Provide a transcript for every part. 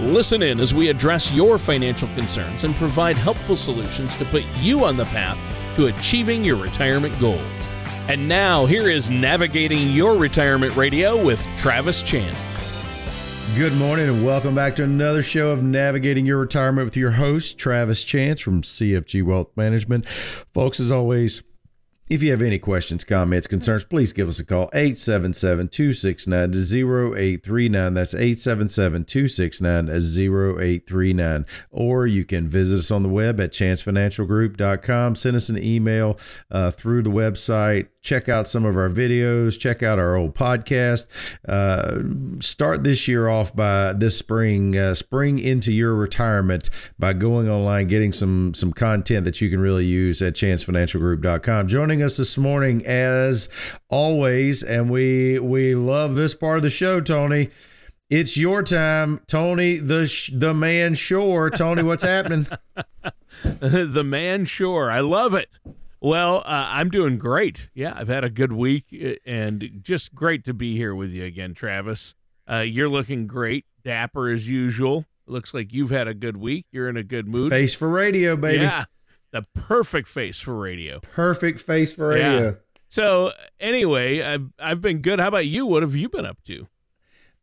Listen in as we address your financial concerns and provide helpful solutions to put you on the path to achieving your retirement goals. And now, here is Navigating Your Retirement Radio with Travis Chance. Good morning and welcome back to another show of Navigating Your Retirement with your host, Travis Chance from CFG Wealth Management. Folks, as always, if you have any questions, comments, concerns, please give us a call 877 269 0839. That's 877 269 0839. Or you can visit us on the web at chancefinancialgroup.com. Send us an email uh, through the website check out some of our videos, check out our old podcast. Uh, start this year off by this spring, uh, spring into your retirement by going online, getting some some content that you can really use at chancefinancialgroup.com. Joining us this morning, as always, and we we love this part of the show, Tony. It's your time, Tony, the sh- the man Shore. Tony, what's happening? the man Shore. I love it. Well, uh, I'm doing great. Yeah, I've had a good week uh, and just great to be here with you again, Travis. Uh, you're looking great, dapper as usual. Looks like you've had a good week. You're in a good mood. Face for radio, baby. Yeah, the perfect face for radio. Perfect face for radio. Yeah. So anyway, I've I've been good. How about you? What have you been up to?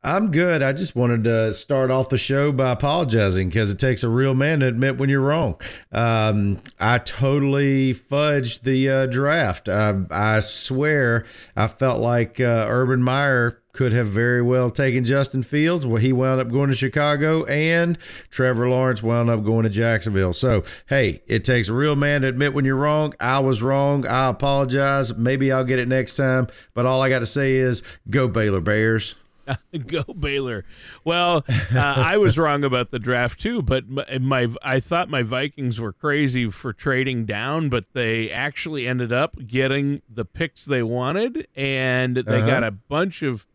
I'm good. I just wanted to start off the show by apologizing because it takes a real man to admit when you're wrong. Um, I totally fudged the uh, draft. I, I, swear I felt like uh, Urban Meyer could have very well taken Justin Fields. Well, he wound up going to Chicago, and Trevor Lawrence wound up going to Jacksonville. So, hey, it takes a real man to admit when you're wrong. I was wrong. I apologize. Maybe I'll get it next time. But all I got to say is go Baylor Bears. Go Baylor. Well, uh, I was wrong about the draft too, but my, my, I thought my Vikings were crazy for trading down, but they actually ended up getting the picks they wanted, and they uh-huh. got a bunch of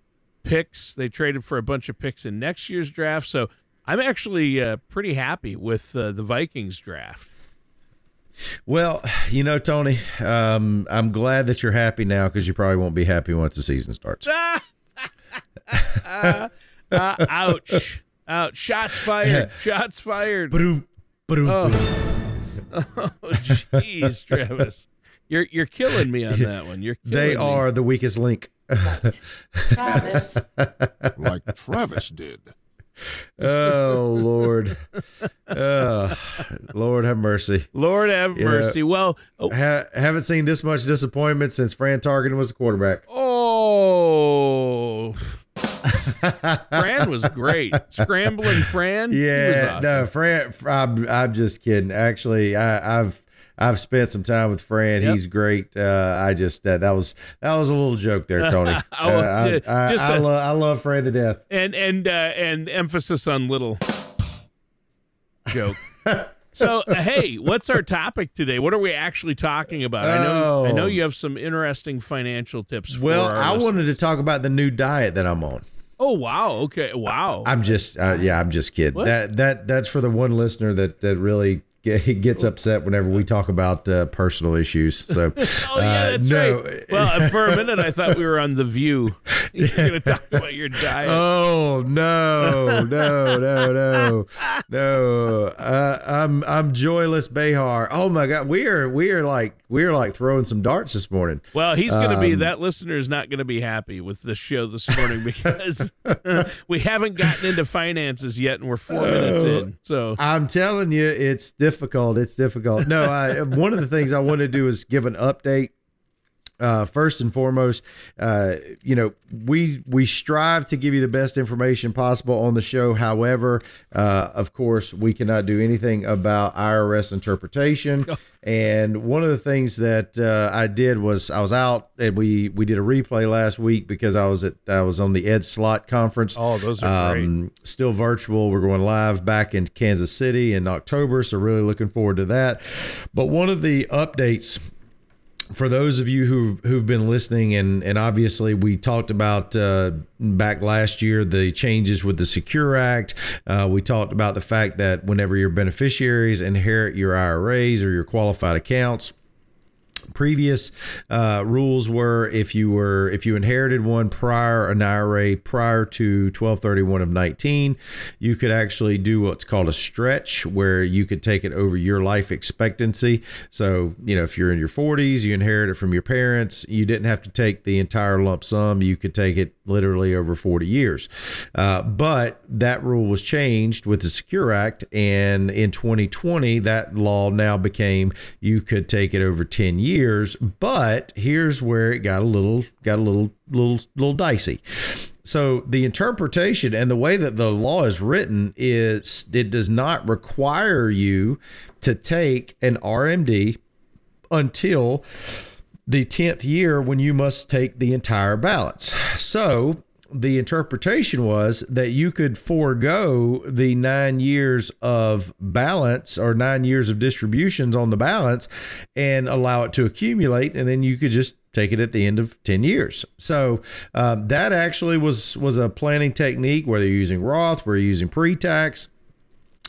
picks. They traded for a bunch of picks in next year's draft, so I'm actually uh, pretty happy with uh, the Vikings draft. Well, you know, Tony, um, I'm glad that you're happy now because you probably won't be happy once the season starts. uh, ouch. Ouch. Shots fired. Shots fired. Ba-doom, ba-doom, oh. oh, jeez, Travis. You're you're killing me on that one. You're They are me. the weakest link. Travis. like Travis did. oh Lord, oh, Lord have mercy. Lord have mercy. Well, oh. ha- haven't seen this much disappointment since Fran Tarkenton was the quarterback. Oh, Fran was great. Scrambling Fran. Yeah, awesome. no, Fran. I'm, I'm just kidding. Actually, I, I've I've spent some time with Fran. Yep. He's great. Uh, I just uh, that was that was a little joke there, Tony. oh, uh, I, I, I, love I love Fran to death. And and uh, and emphasis on little joke. So hey, what's our topic today? What are we actually talking about? I know I know oh. you have some interesting financial tips. Well, I listeners. wanted to talk about the new diet that I'm on. Oh wow! Okay, wow. I'm just uh, yeah, I'm just kidding. What? That that that's for the one listener that that really he gets upset whenever we talk about uh, personal issues. So, oh yeah, uh, no. right. Well, for a minute I thought we were on the View. You're going to talk about your diet. Oh no, no, no, no, no! Uh, I'm I'm joyless Behar. Oh my God, we are we are like we are like throwing some darts this morning. Well, he's going to um, be that listener is not going to be happy with this show this morning because we haven't gotten into finances yet, and we're four minutes in. So I'm telling you, it's difficult. It's difficult. No, I, one of the things I want to do is give an update uh, first and foremost, uh, you know, we we strive to give you the best information possible on the show. However, uh, of course, we cannot do anything about IRS interpretation. And one of the things that uh, I did was I was out and we we did a replay last week because I was at I was on the Ed Slott conference. Oh, those are um, great. Still virtual. We're going live back in Kansas City in October, so really looking forward to that. But one of the updates for those of you who who've been listening, and and obviously we talked about uh, back last year the changes with the Secure Act. Uh, we talked about the fact that whenever your beneficiaries inherit your IRAs or your qualified accounts previous uh, rules were if you were if you inherited one prior an IRA prior to 1231 of 19 you could actually do what's called a stretch where you could take it over your life expectancy. So you know if you're in your 40s you inherit it from your parents you didn't have to take the entire lump sum. You could take it literally over 40 years uh, but that rule was changed with the Secure Act and in 2020 that law now became you could take it over 10 years but here's where it got a little got a little little little dicey. So the interpretation and the way that the law is written is it does not require you to take an RMD until the 10th year when you must take the entire balance. So the interpretation was that you could forego the nine years of balance or nine years of distributions on the balance and allow it to accumulate, and then you could just take it at the end of 10 years. So um, that actually was was a planning technique, whether you're using Roth, whether you're using pre-tax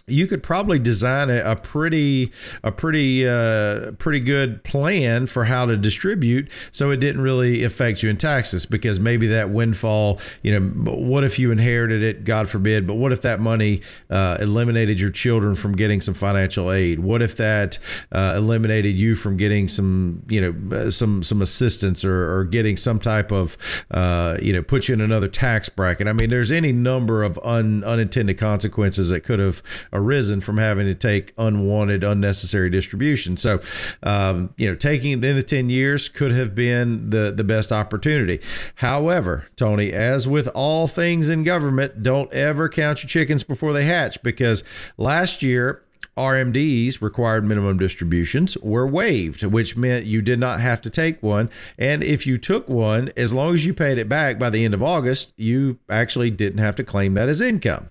you could probably design a, a pretty a pretty uh, pretty good plan for how to distribute so it didn't really affect you in taxes because maybe that windfall you know what if you inherited it? God forbid but what if that money uh, eliminated your children from getting some financial aid? What if that uh, eliminated you from getting some you know uh, some some assistance or, or getting some type of uh, you know put you in another tax bracket? I mean there's any number of un, unintended consequences that could have arisen from having to take unwanted, unnecessary distribution. So, um, you know, taking it into 10 years could have been the, the best opportunity. However, Tony, as with all things in government, don't ever count your chickens before they hatch because last year, RMDs, required minimum distributions, were waived, which meant you did not have to take one. And if you took one, as long as you paid it back by the end of August, you actually didn't have to claim that as income.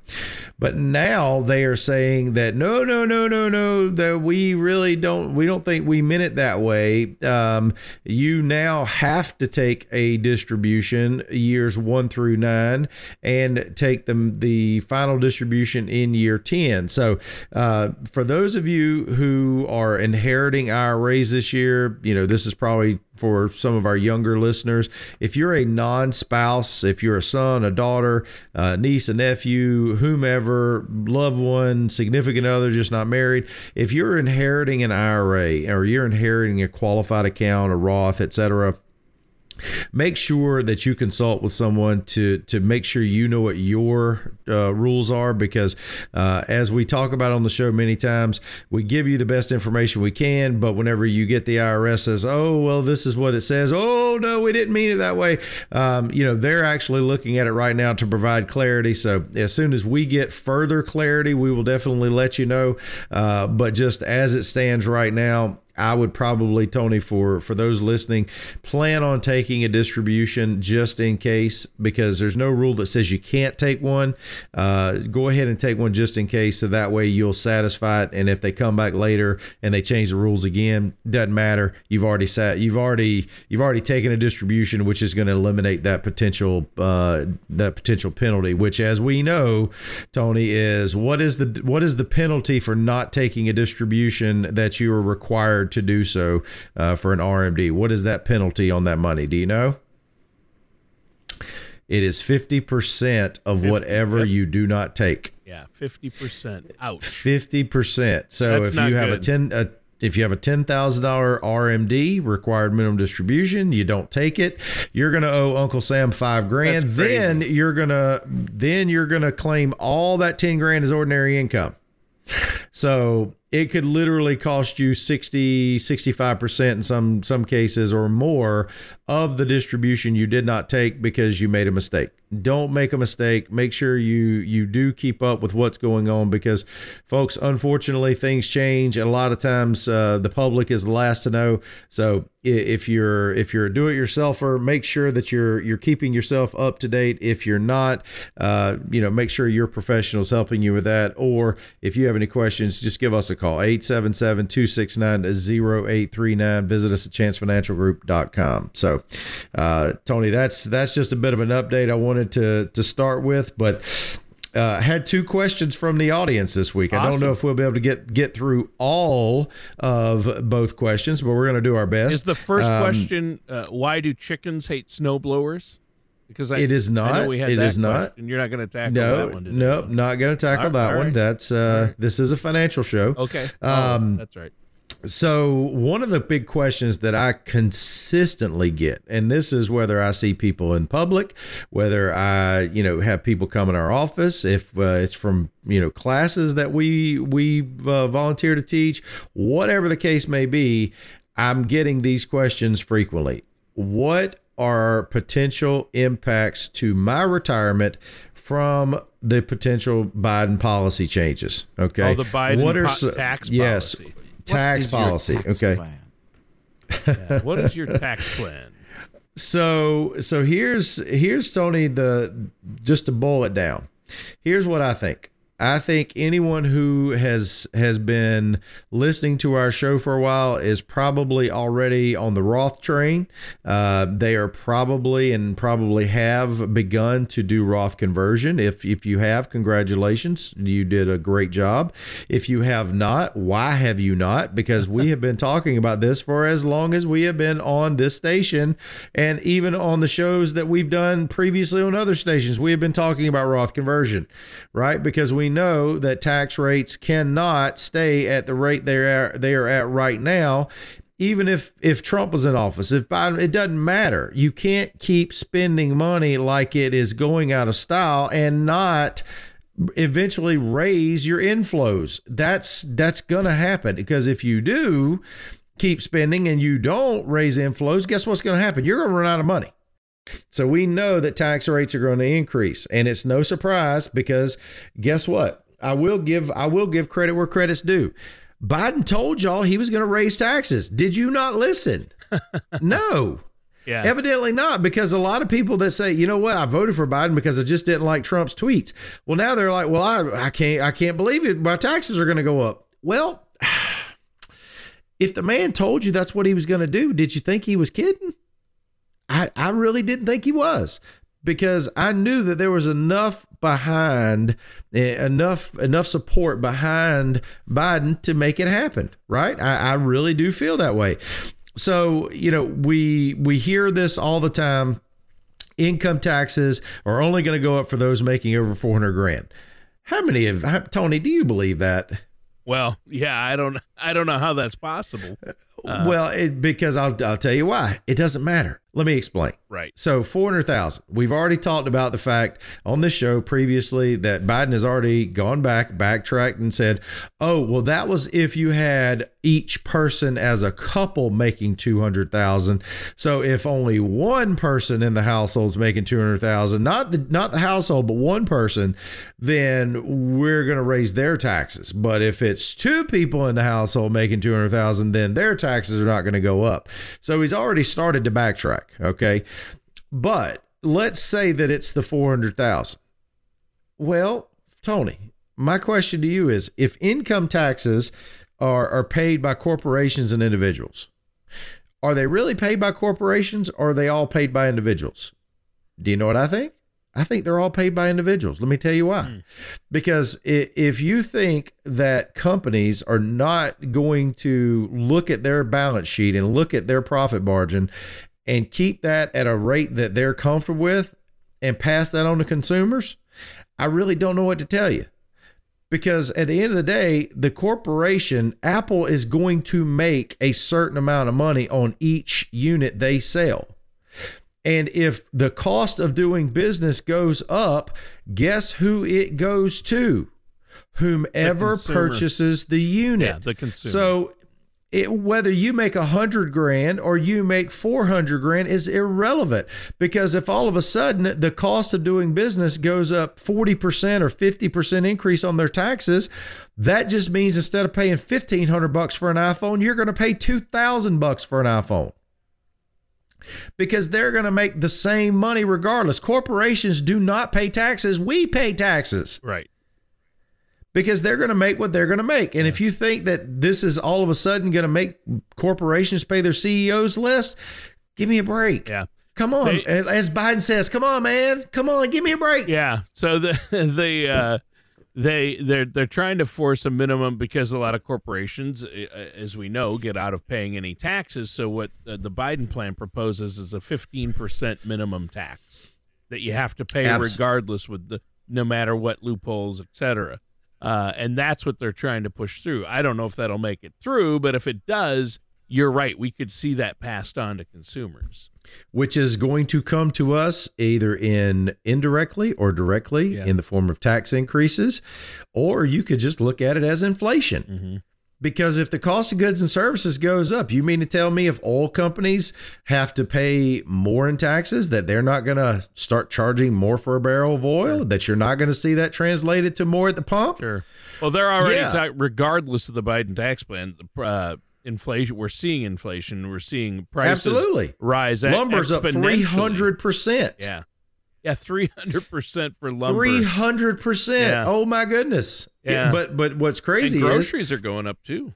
But now they are saying that no, no, no, no, no, that we really don't, we don't think we meant it that way. Um, you now have to take a distribution years one through nine and take them the final distribution in year 10. So, uh, for those of you who are inheriting IRAs this year, you know, this is probably for some of our younger listeners. If you're a non spouse, if you're a son, a daughter, a niece, a nephew, whomever, loved one, significant other, just not married, if you're inheriting an IRA or you're inheriting a qualified account, a Roth, etc., make sure that you consult with someone to to make sure you know what your uh, rules are because uh, as we talk about on the show many times we give you the best information we can but whenever you get the IRS says oh well this is what it says. Oh no we didn't mean it that way. Um, you know they're actually looking at it right now to provide clarity. So as soon as we get further clarity we will definitely let you know. Uh, but just as it stands right now I would probably Tony for for those listening plan on taking a distribution just in case because there's no rule that says you can't take one. Uh, go ahead and take one just in case, so that way you'll satisfy it. And if they come back later and they change the rules again, doesn't matter. You've already sat. You've already you've already taken a distribution, which is going to eliminate that potential uh, that potential penalty. Which, as we know, Tony is what is the what is the penalty for not taking a distribution that you are required to do so uh, for an RMD. What is that penalty on that money? Do you know? It is 50% of 50, whatever yep. you do not take. Yeah, 50% out. 50%. So That's if you have good. a 10 a, if you have a $10,000 RMD required minimum distribution, you don't take it, you're going to owe Uncle Sam 5 grand. Then you're going to then you're going to claim all that 10 grand as ordinary income. So it could literally cost you 60 65% in some some cases or more of the distribution you did not take because you made a mistake don't make a mistake. Make sure you you do keep up with what's going on because folks unfortunately things change and a lot of times uh, the public is the last to know. So if you're if you're a do-it-yourselfer make sure that you're you're keeping yourself up to date. If you're not uh, you know make sure your professionals helping you with that. Or if you have any questions just give us a call 877-269-0839 visit us at chancefinancialgroup.com so uh, tony that's that's just a bit of an update. I wanted to to start with but uh, had two questions from the audience this week. Awesome. I don't know if we'll be able to get get through all of both questions, but we're going to do our best. Is the first um, question uh, why do chickens hate snowblowers? Because I, it is not. we had it is not. And you're not going to tackle no, that one. No, nope, not going to tackle that one. That's uh, right. this is a financial show. Okay. Um, oh, that's right. So, one of the big questions that I consistently get, and this is whether I see people in public, whether I, you know, have people come in our office, if uh, it's from, you know, classes that we we uh, volunteer to teach, whatever the case may be, I'm getting these questions frequently. What are potential impacts to my retirement from the potential Biden policy changes? Okay. Oh, the Biden what are po- tax yes, policy tax policy. Tax okay. yeah. What is your tax plan? So so here's here's Tony the just to boil it down. Here's what I think. I think anyone who has has been listening to our show for a while is probably already on the Roth train. Uh, they are probably and probably have begun to do Roth conversion. If if you have, congratulations, you did a great job. If you have not, why have you not? Because we have been talking about this for as long as we have been on this station, and even on the shows that we've done previously on other stations, we have been talking about Roth conversion, right? Because we know that tax rates cannot stay at the rate they are they are at right now even if if Trump was in office, if Biden, it doesn't matter. You can't keep spending money like it is going out of style and not eventually raise your inflows. That's that's going to happen because if you do keep spending and you don't raise inflows, guess what's going to happen? You're going to run out of money. So we know that tax rates are going to increase and it's no surprise because guess what? I will give I will give credit where credit's due. Biden told y'all he was going to raise taxes. Did you not listen? no. Yeah. Evidently not, because a lot of people that say, you know what, I voted for Biden because I just didn't like Trump's tweets. Well, now they're like, well, I, I can't I can't believe it. My taxes are going to go up. Well, if the man told you that's what he was going to do, did you think he was kidding? I, I really didn't think he was because I knew that there was enough behind eh, enough enough support behind Biden to make it happen, right? I, I really do feel that way. So, you know, we we hear this all the time. Income taxes are only going to go up for those making over 400 grand. How many of Tony, do you believe that? Well, yeah, I don't I don't know how that's possible. Uh, well, it, because I'll I'll tell you why. It doesn't matter. Let me explain. Right. So 400,000. We've already talked about the fact on this show previously that Biden has already gone back, backtracked and said, "Oh, well that was if you had each person as a couple making 200,000. So if only one person in the household is making 200,000, not the not the household, but one person, then we're going to raise their taxes. But if it's two people in the household making 200,000, then their taxes are not going to go up." So he's already started to backtrack. Okay. But let's say that it's the 400,000. Well, Tony, my question to you is if income taxes are, are paid by corporations and individuals, are they really paid by corporations or are they all paid by individuals? Do you know what I think? I think they're all paid by individuals. Let me tell you why. Mm. Because if you think that companies are not going to look at their balance sheet and look at their profit margin and keep that at a rate that they're comfortable with and pass that on to consumers, I really don't know what to tell you. Because at the end of the day, the corporation, Apple, is going to make a certain amount of money on each unit they sell. And if the cost of doing business goes up, guess who it goes to? whomever The purchases the unit. Yeah, the consumer. So it, whether you make a hundred grand or you make 400 grand is irrelevant because if all of a sudden the cost of doing business goes up 40% or 50% increase on their taxes, that just means instead of paying 1500 bucks for an iPhone, you're going to pay 2000 bucks for an iPhone because they're going to make the same money regardless. Corporations do not pay taxes. We pay taxes right. Because they're going to make what they're going to make. And if you think that this is all of a sudden going to make corporations pay their CEOs less, give me a break. Yeah. Come on. They- As Biden says, come on, man. Come on, give me a break. Yeah. So the the uh, they they're they're trying to force a minimum because a lot of corporations, as we know, get out of paying any taxes. So what uh, the Biden plan proposes is a fifteen percent minimum tax that you have to pay regardless, with the no matter what loopholes, et cetera. Uh, and that's what they're trying to push through. I don't know if that'll make it through, but if it does, you're right. We could see that passed on to consumers. Which is going to come to us either in indirectly or directly Yeah. in the form of tax increases, or you could just look at it as inflation. Because if the cost of goods and services goes up, you mean to tell me if oil companies have to pay more in taxes, that they're not going to start charging more for a barrel of oil? That you're not going to see that translated to more at the pump? Sure. Well, they're already Yeah. ta- regardless of the Biden tax plan. Uh, inflation. We're seeing inflation. We're seeing prices Absolutely. rise. Lumber's up 300%. Yeah. Yeah, three hundred percent for lumber. Three hundred percent. Oh my goodness. Yeah. But but what's and crazy is groceries are going up too.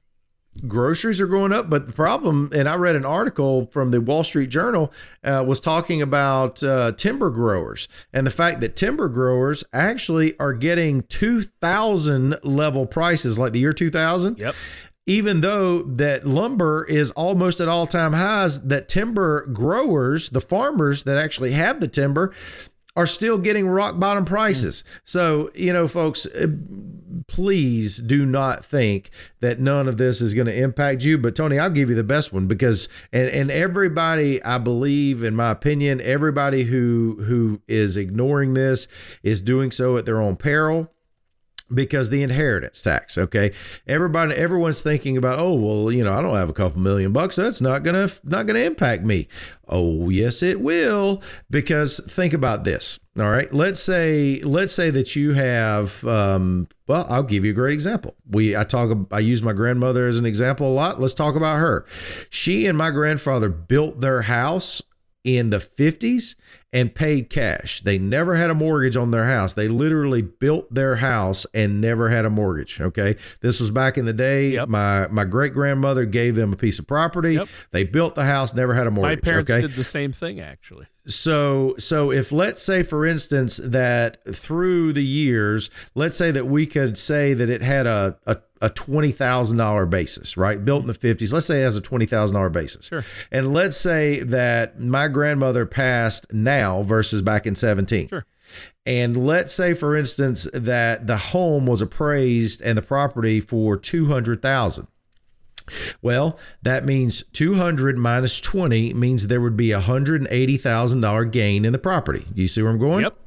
groceries are going up. But the problem, and I read an article from the Wall Street Journal, uh, was talking about uh, timber growers and the fact that timber growers actually are getting two thousand level prices, like the year two thousand. Yep. Even though that lumber is almost at all time highs, that timber growers, the farmers that actually have the timber, are still getting rock bottom prices. So, you know, folks, uh, please do not think that none of this is going to impact you. But Tony, I'll give you the best one because and and everybody, I believe, in my opinion, everybody who who is ignoring this is doing so at their own peril because the inheritance tax okay? Everybody everyone's thinking about oh well you know i don't have a couple million bucks so that's not gonna not gonna impact me. Oh yes it will because think about this all right? Let's say let's say that you have um well i'll give you a great example. We i talk i use my grandmother as an example a lot. Let's talk about her. She and my grandfather built their house in the 50s and paid cash. They never had a mortgage on their house. They literally built their house and never had a mortgage. Okay. This was back in the day. Yep. My my great grandmother gave them a piece of property. Yep. They built the house, never had a mortgage. My parents okay. did the same thing actually. So so if let's say for instance that through the years, let's say that we could say that it had a a, a twenty thousand dollar basis, right? Built in the fifties. Let's say it has a twenty thousand dollar basis. Sure. And let's say that my grandmother passed now versus back in seventeen. Sure. And let's say, for instance, that the home was appraised and the property for two hundred thousand. Well, that means 200 minus 20 means there would be a $180,000 gain in the property. Do you see where I'm going? Yep.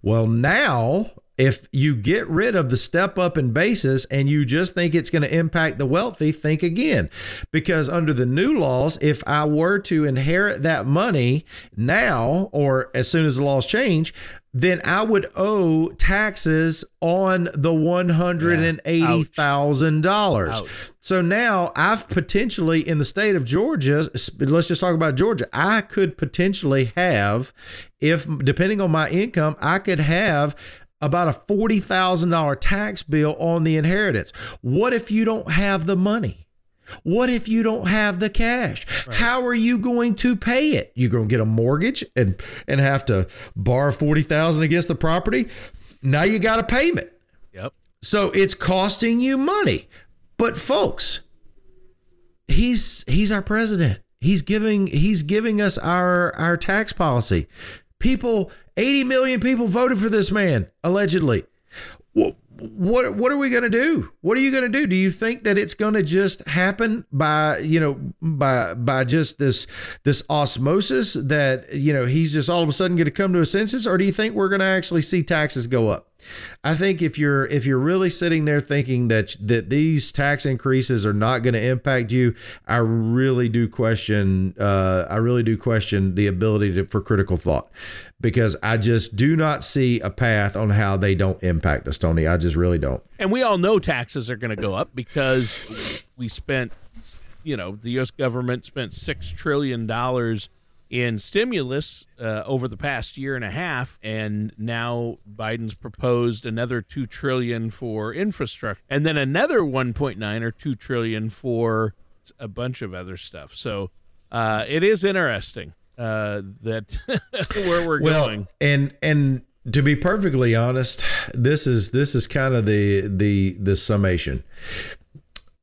Well, now if you get rid of the step up in basis and you just think it's going to impact the wealthy, think again. Because under the new laws, if I were to inherit that money now or as soon as the laws change, then I would owe taxes on the $180,000. Ouch. So now I've potentially in the state of Georgia, let's just talk about Georgia. I could potentially have, if depending on my income, I could have about a $40,000 tax bill on the inheritance. What if you don't have the money? What if you don't have the cash? How are you going to pay it? You're going to get a mortgage and and have to borrow 40,000 against the property? Now you got a payment. Yep. So it's costing you money. But folks, he's he's our president. He's giving he's giving us our our tax policy. People, 80 million people voted for this man allegedly. What what what are we going to do? What are you going to do? Do you think that it's going to just happen by, you know, by by just this this osmosis that, you know, he's just all of a sudden going to come to a senses or do you think we're going to actually see taxes go up? I think if you're if you're really sitting there thinking that that these tax increases are not going to impact you, I really do question. Uh, I really do question the ability to, for critical thought because I just do not see a path on how they don't impact us, Tony. I just really don't. And we all know taxes are going to go up because we spent, you know, the U.S. government spent six trillion dollars in stimulus uh, over the past year and a half, and now Biden's proposed another two trillion for infrastructure, and then another 1.9 or two trillion for a bunch of other stuff. So uh, it is interesting uh, that where we're well, going. And and to be perfectly honest, this is this is kind of the the the summation.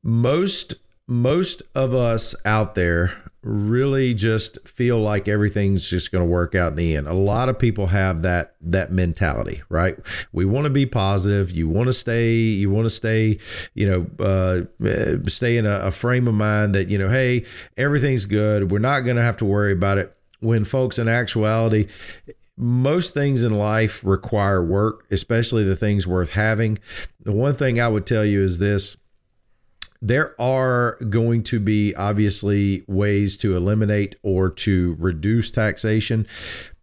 Most most of us out there really just feel like everything's just going to work out in the end. A lot of people have that that mentality, right? We want to be positive. You want to stay. You want to stay. You know, uh, stay in a, a frame of mind that you know, hey, everything's good. We're not going to have to worry about it. When folks, in actuality, most things in life require work, especially the things worth having. The one thing I would tell you is this there are going to be obviously ways to eliminate or to reduce taxation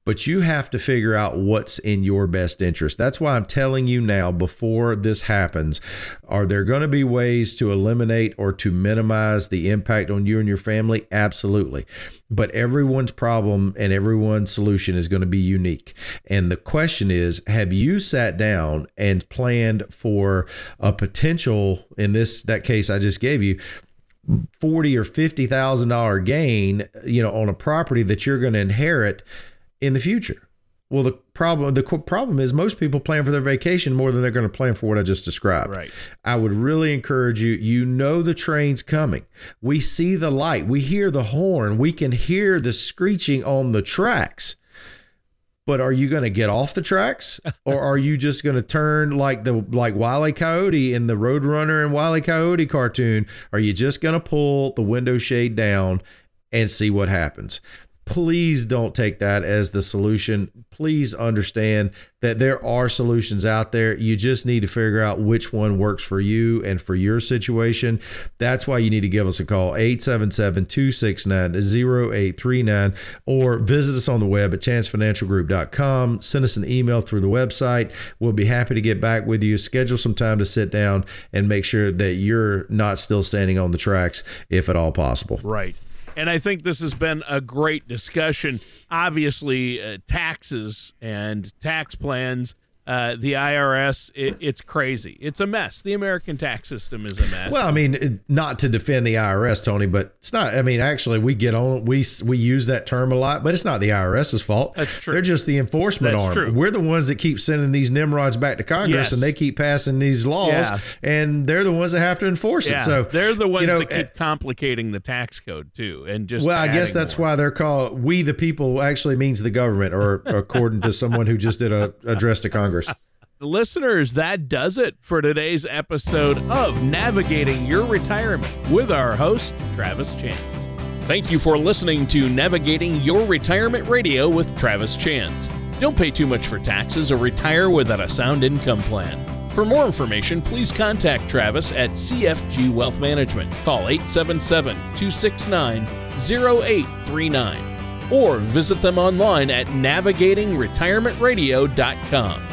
but you have to figure out what's in your best interest. That's why I'm telling you now before this happens. Are there going to be ways to eliminate or to minimize the impact on you and your family? Absolutely. But everyone's problem and everyone's solution is going to be unique. And the question is have you sat down and planned for a potential, in this that case I just gave you, forty or fifty thousand dollar gain, you know, on a property that you're going to inherit in the future. Well, the problem the problem is most people plan for their vacation more than they're going to plan for what I just described. Right. I would really encourage you. You know the train's coming. We see the light. We hear the horn. We can hear the screeching on the tracks. But are you going to get off the tracks, or are you just going to turn like the like Wile Coyote in the Roadrunner and Wile Coyote cartoon? Are you just going to pull the window shade down and see what happens? Please don't take that as the solution. Please understand that there are solutions out there. You just need to figure out which one works for you and for your situation. That's why you need to give us a call 877 269 0839 or visit us on the web at chancefinancialgroup.com. Send us an email through the website. We'll be happy to get back with you. Schedule some time to sit down and make sure that you're not still standing on the tracks if at all possible. Right. And I think this has been a great discussion. Obviously, uh, taxes and tax plans uh, the IRS, it, it's crazy. It's a mess. The American tax system is a mess. Well, I mean, not to defend the IRS, Tony, but it's not. I mean, actually, we get on we we use that term a lot, but it's not the IRS's fault. That's true. They're just the enforcement That's arm. True. We're the ones that keep sending these nimrods back to Congress, yes. and they keep passing these laws, yeah. and they're the ones that have to enforce yeah. it. So they're the ones you know, that keep complicating the tax code too, and just. Well, I guess that's more. why they're called "We the People." Actually, means the government, or according to someone who just did a address to Congress. Listeners, that does it for today's episode of Navigating Your Retirement with our host, Travis Chance. Thank you for listening to Navigating Your Retirement Radio with Travis Chance. Don't pay too much for taxes or retire without a sound income plan. For more information, please contact Travis at CFG Wealth Management. Call 877 269 0839 or visit them online at navigatingretirementradio.com.